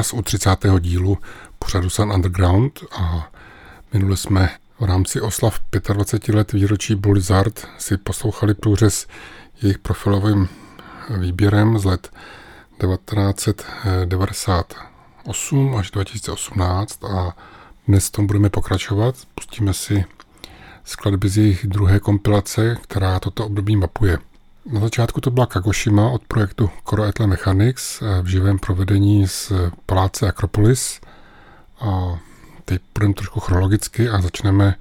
Vás u 30. dílu pořadu Sun Underground a minule jsme v rámci oslav 25 let výročí Blizzard si poslouchali průřez jejich profilovým výběrem z let 1998 až 2018 a dnes tom budeme pokračovat. Pustíme si skladby z jejich druhé kompilace, která toto období mapuje. Na začátku to byla Kagoshima od projektu Coro Mechanics v živém provedení z paláce Akropolis. A teď půjdeme trošku chronologicky a začneme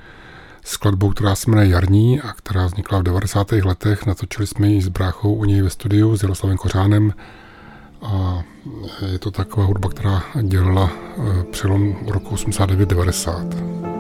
skladbou, která se jmenuje Jarní a která vznikla v 90. letech. Natočili jsme ji s bráchou u něj ve studiu s Jaroslavem Kořánem a je to taková hudba, která dělala eh, přelom roku 89-90.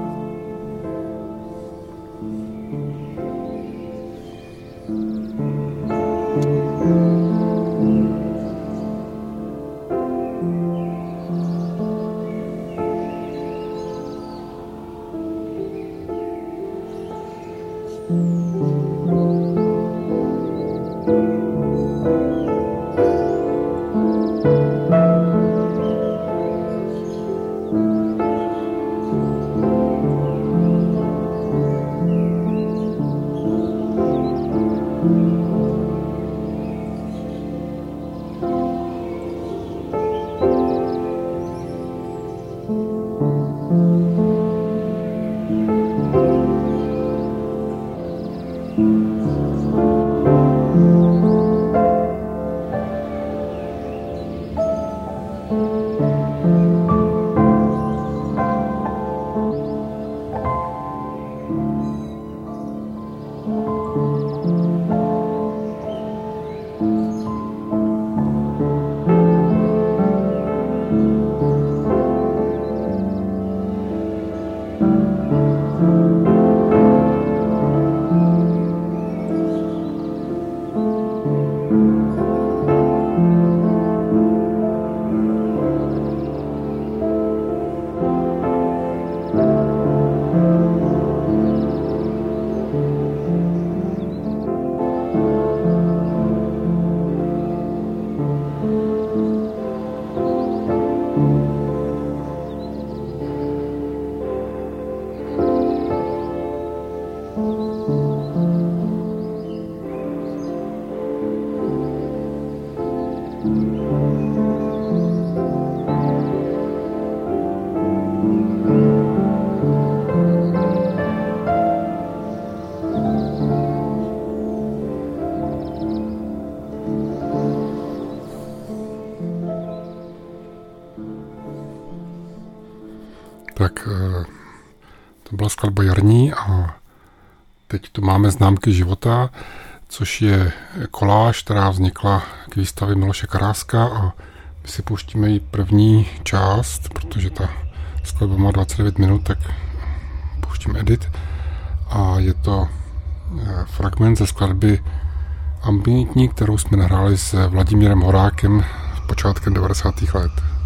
Skladba Jarní a teď tu máme známky života, což je koláž, která vznikla k výstavě Miloše Karáska a my si pouštíme její první část, protože ta skladba má 29 minut, tak pouštím edit a je to eh, fragment ze skladby Ambientní, kterou jsme nahráli s Vladimírem Horákem počátkem 90. let.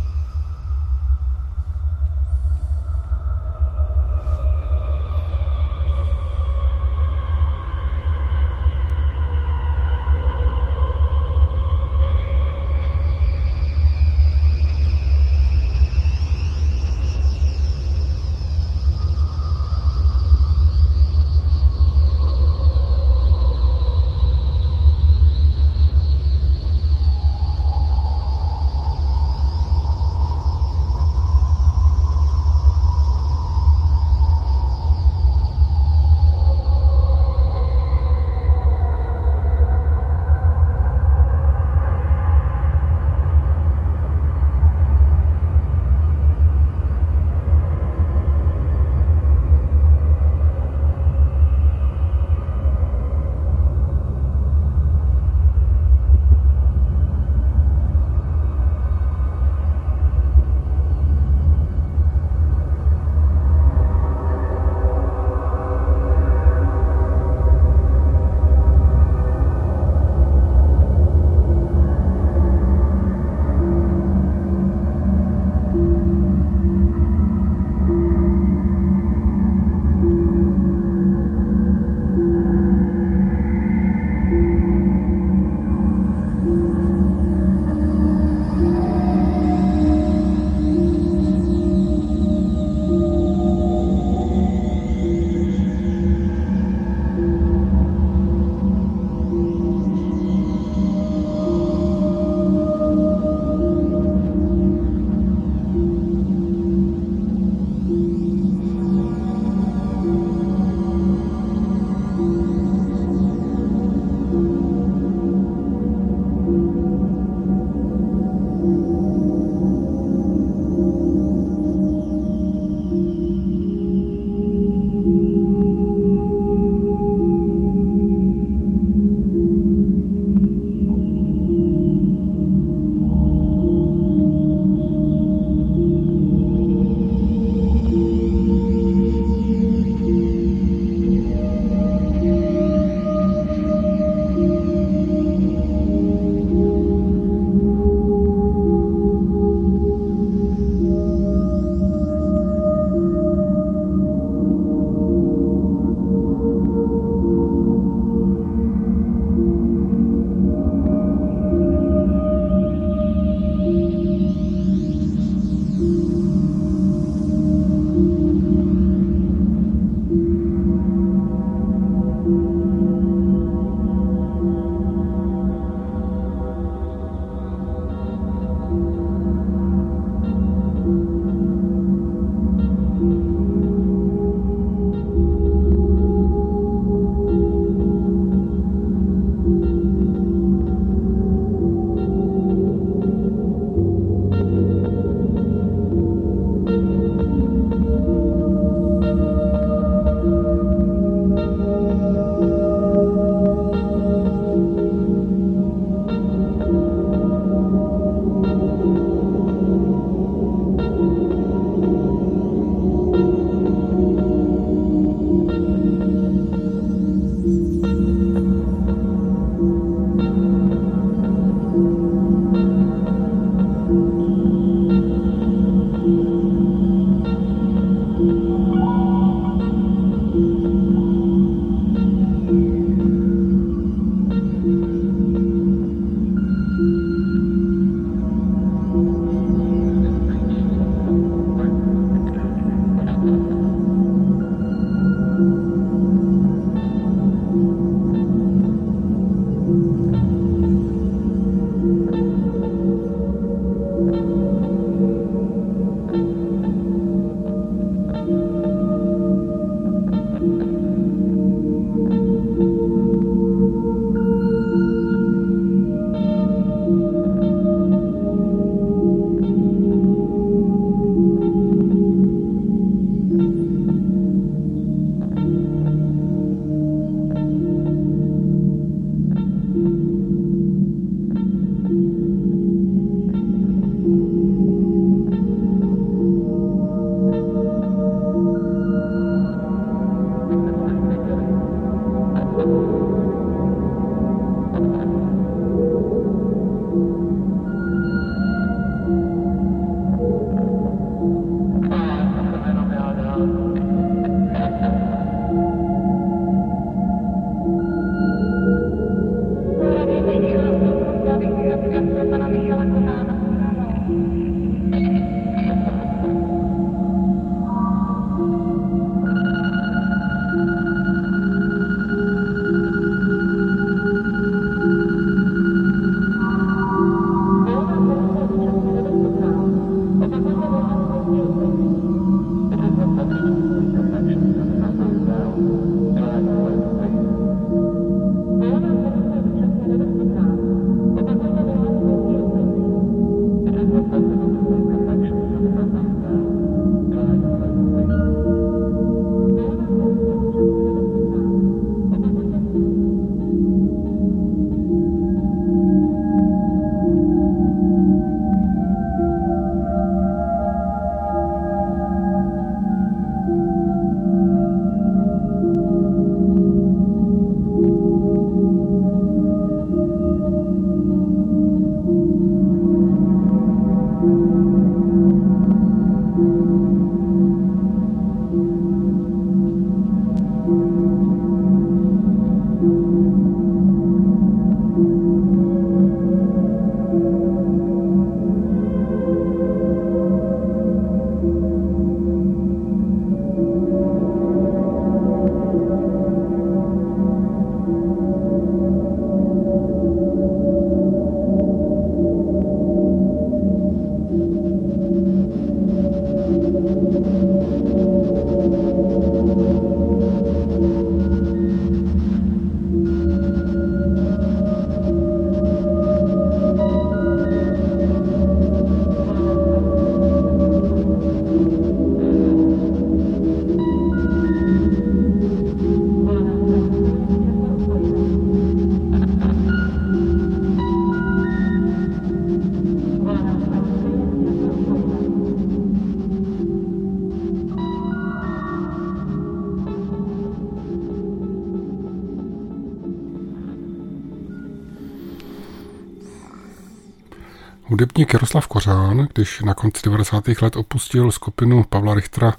Hudebník Jaroslav Kořán, když na konci 90. let opustil skupinu Pavla Richtera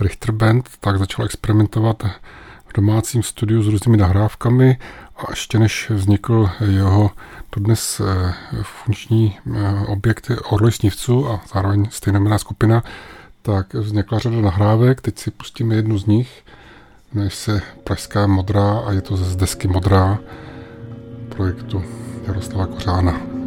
Richter Band, tak začal experimentovat v domácím studiu s různými nahrávkami a ještě než vznikl jeho dodnes eh, funkční eh, objekt Orloj snivců a zároveň stejnomená skupina, tak vznikla řada nahrávek. Teď si pustíme jednu z nich. Jmenuje se Pražská modrá a je to z desky Modrá projektu Jaroslava Kořána.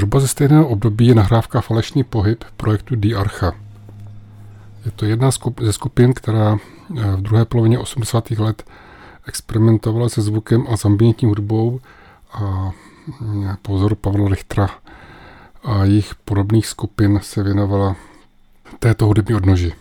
Zhruba ze stejného období je nahrávka Falešný pohyb projektu Archa. Je to jedna ze skupin, která eh, v druhé polovině 80. let experimentovala se zvukem a s hudbou a mm, po vzoru Pavla Richtera a jejich podobných skupin se věnovala této hudební odnoži.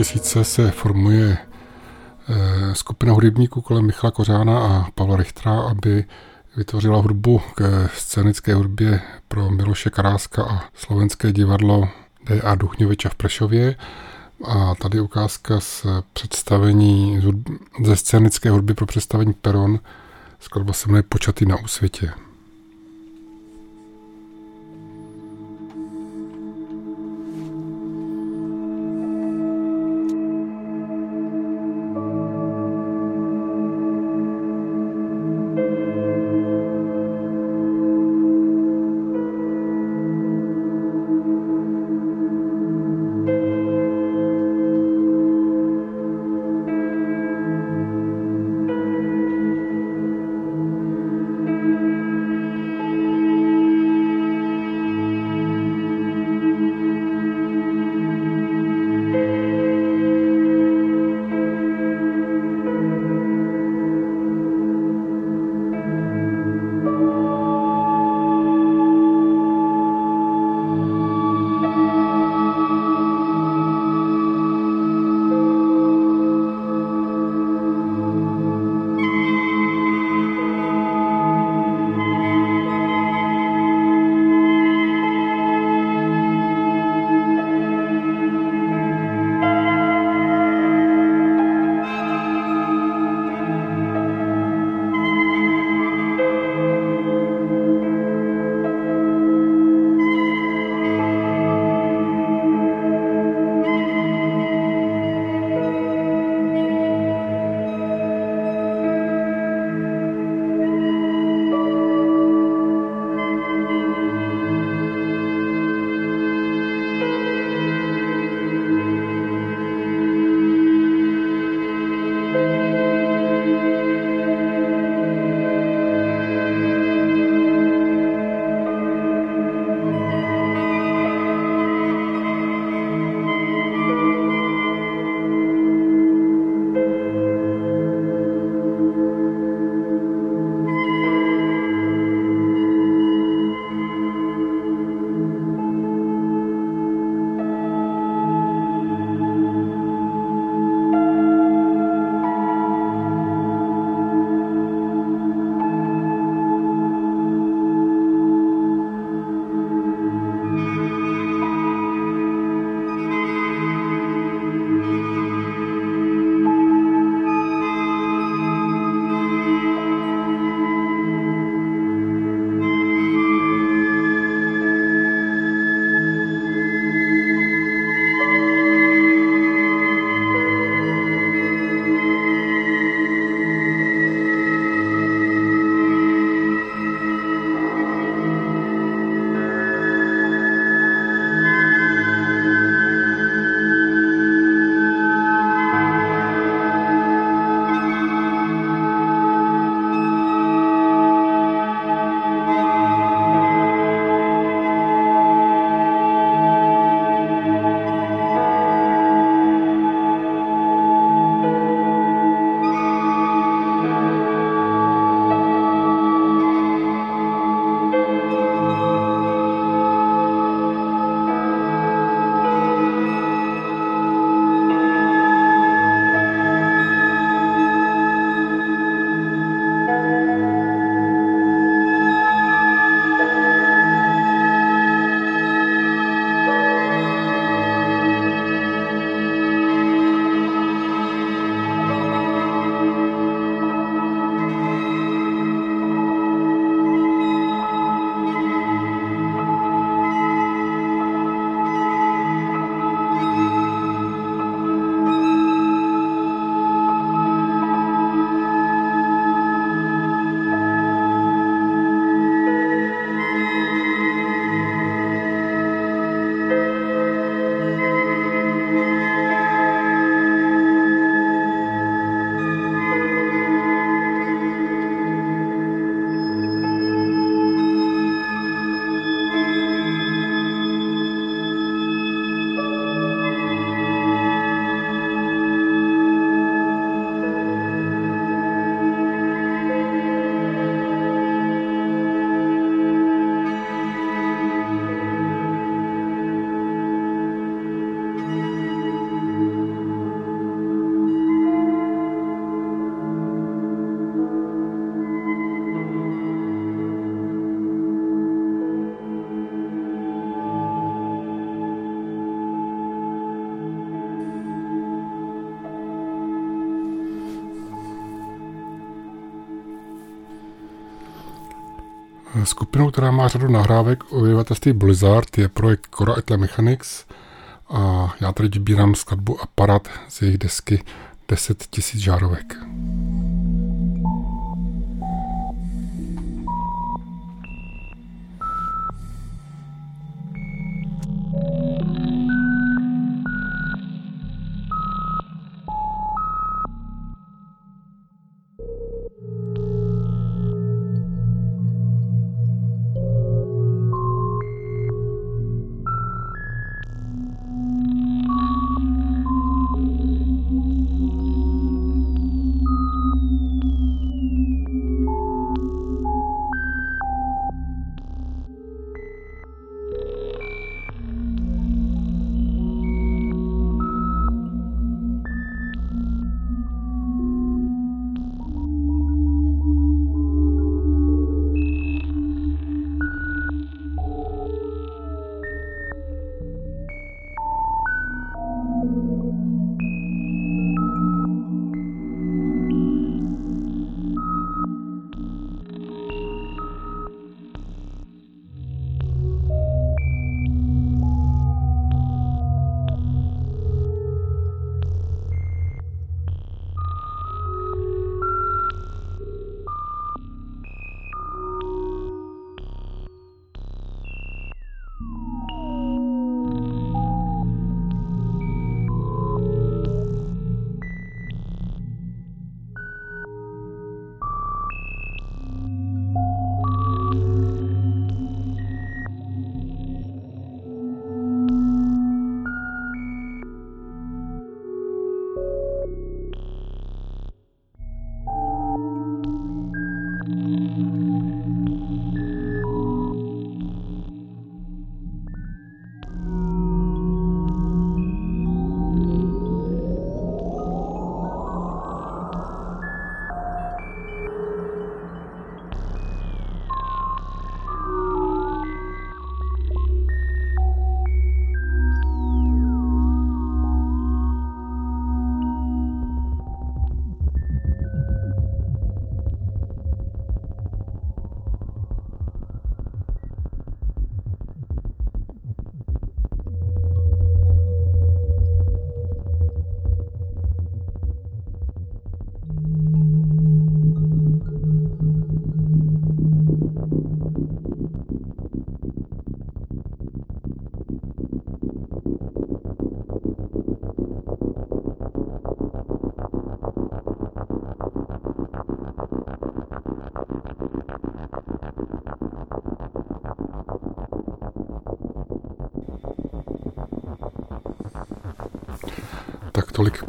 2000 se formuje eh, skupina hudebníků kolem Michala Kořána a Pavla Richtera, aby vytvořila hudbu k scénické hudbě pro Miloše Karáska a slovenské divadlo D.A. Duchňoviča v Prešově. A tady ukázka z představení ze scénické hudby pro představení Peron. Skladba se jmenuje Počatý na úsvětě. Skupinou, která má řadu nahrávek o vydavatelství Blizzard, je projekt Cora Etle Mechanics a já tady vybírám skladbu Aparat z jejich desky 10 000 žárovek.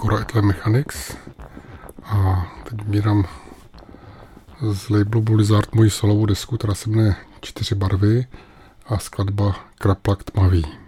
Cora Etle Mechanics. A teď bírám z labelu Blizzard moji solovou desku, která se jmenuje Čtyři barvy a skladba Kraplak tmavý.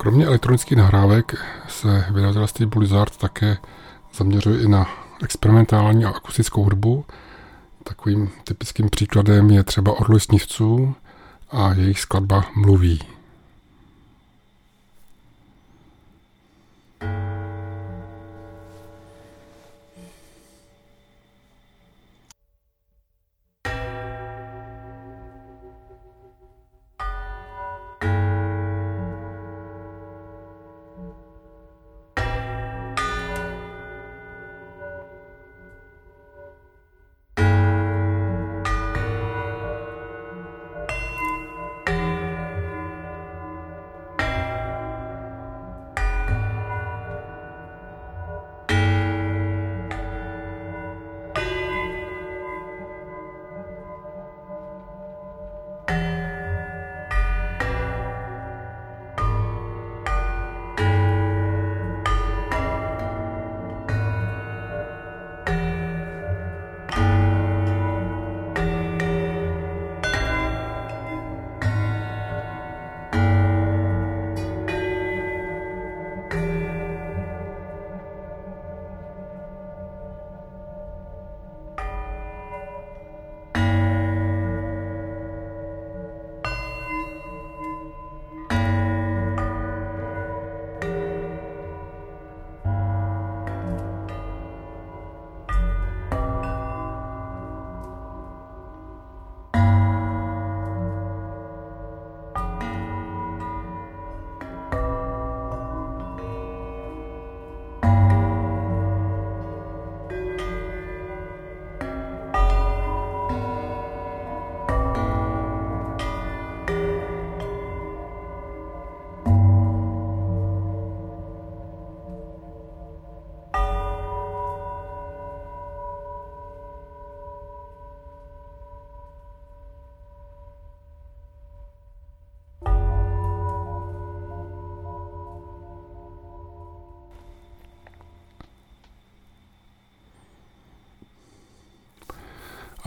Kromě elektronických nahrávek se vydavatelství Blizzard také zaměřuje i na experimentální a akustickou hudbu. Takovým typickým příkladem je třeba Orloj snivců a jejich skladba Mluví.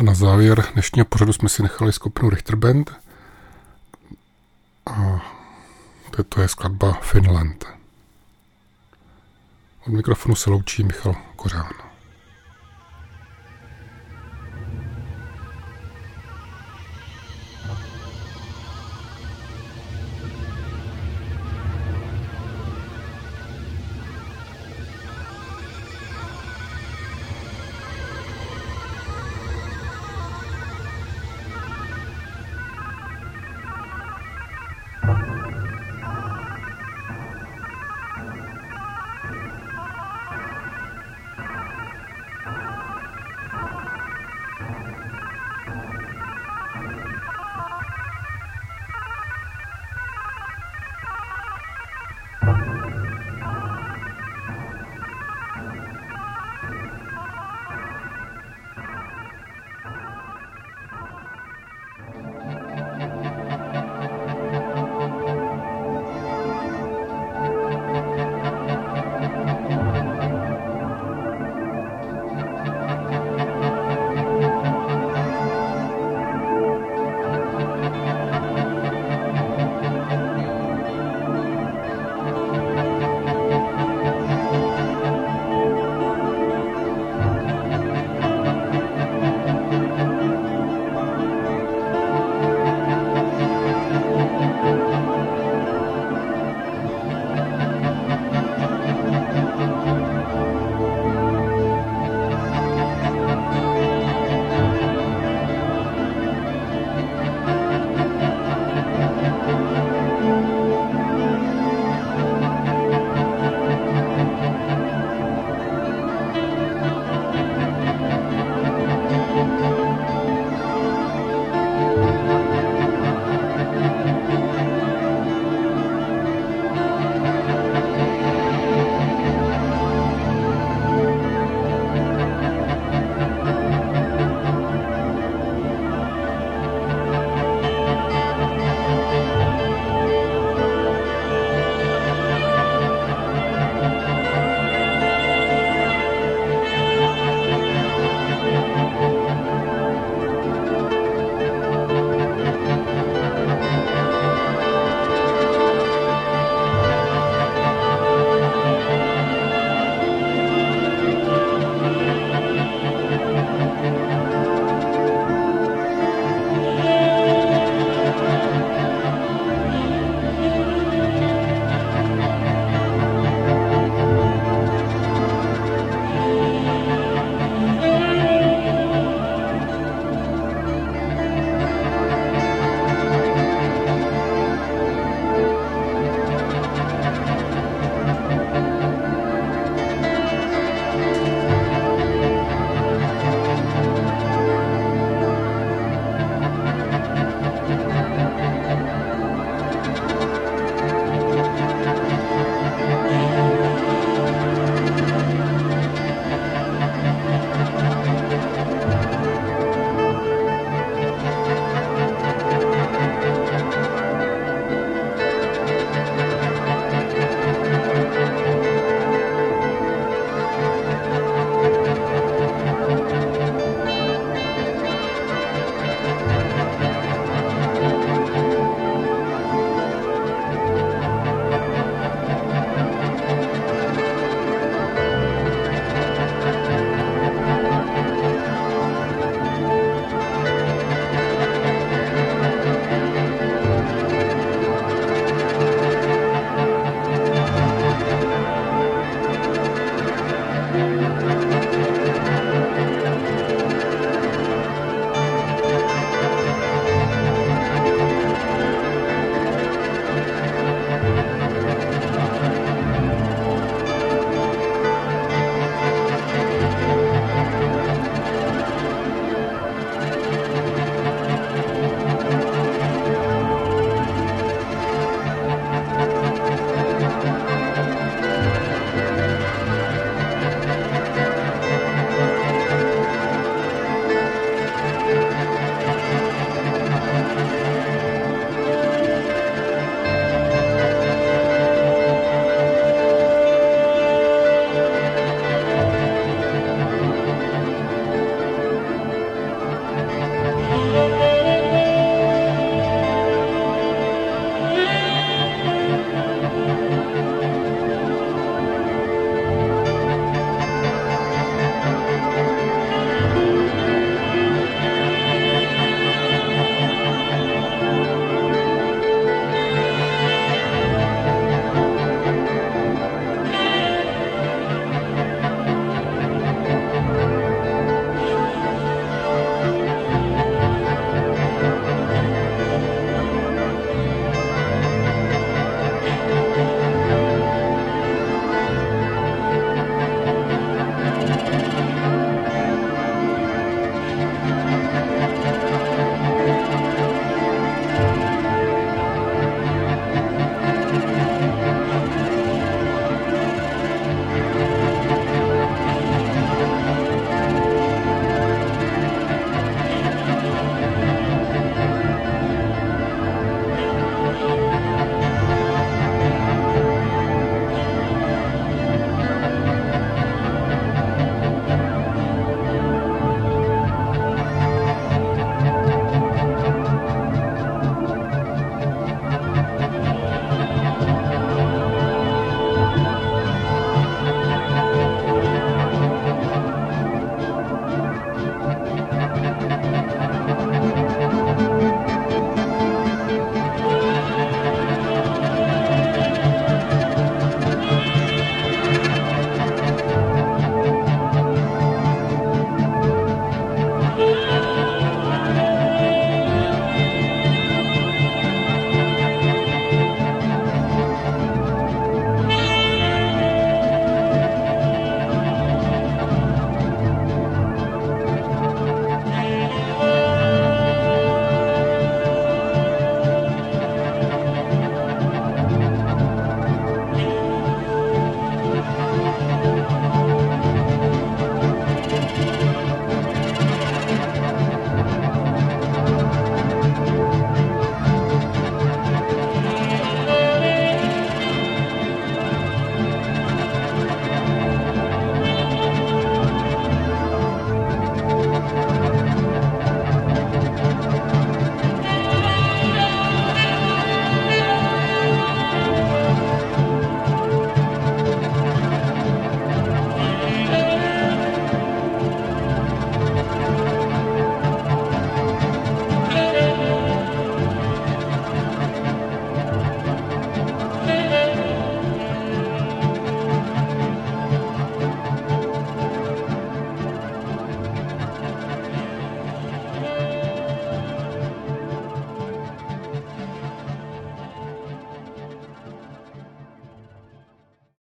Na závěr dnešního pořadu jsme si nechali skupinu Richterband a to je skladba Finland. Od mikrofonu se loučí Michal Kořán.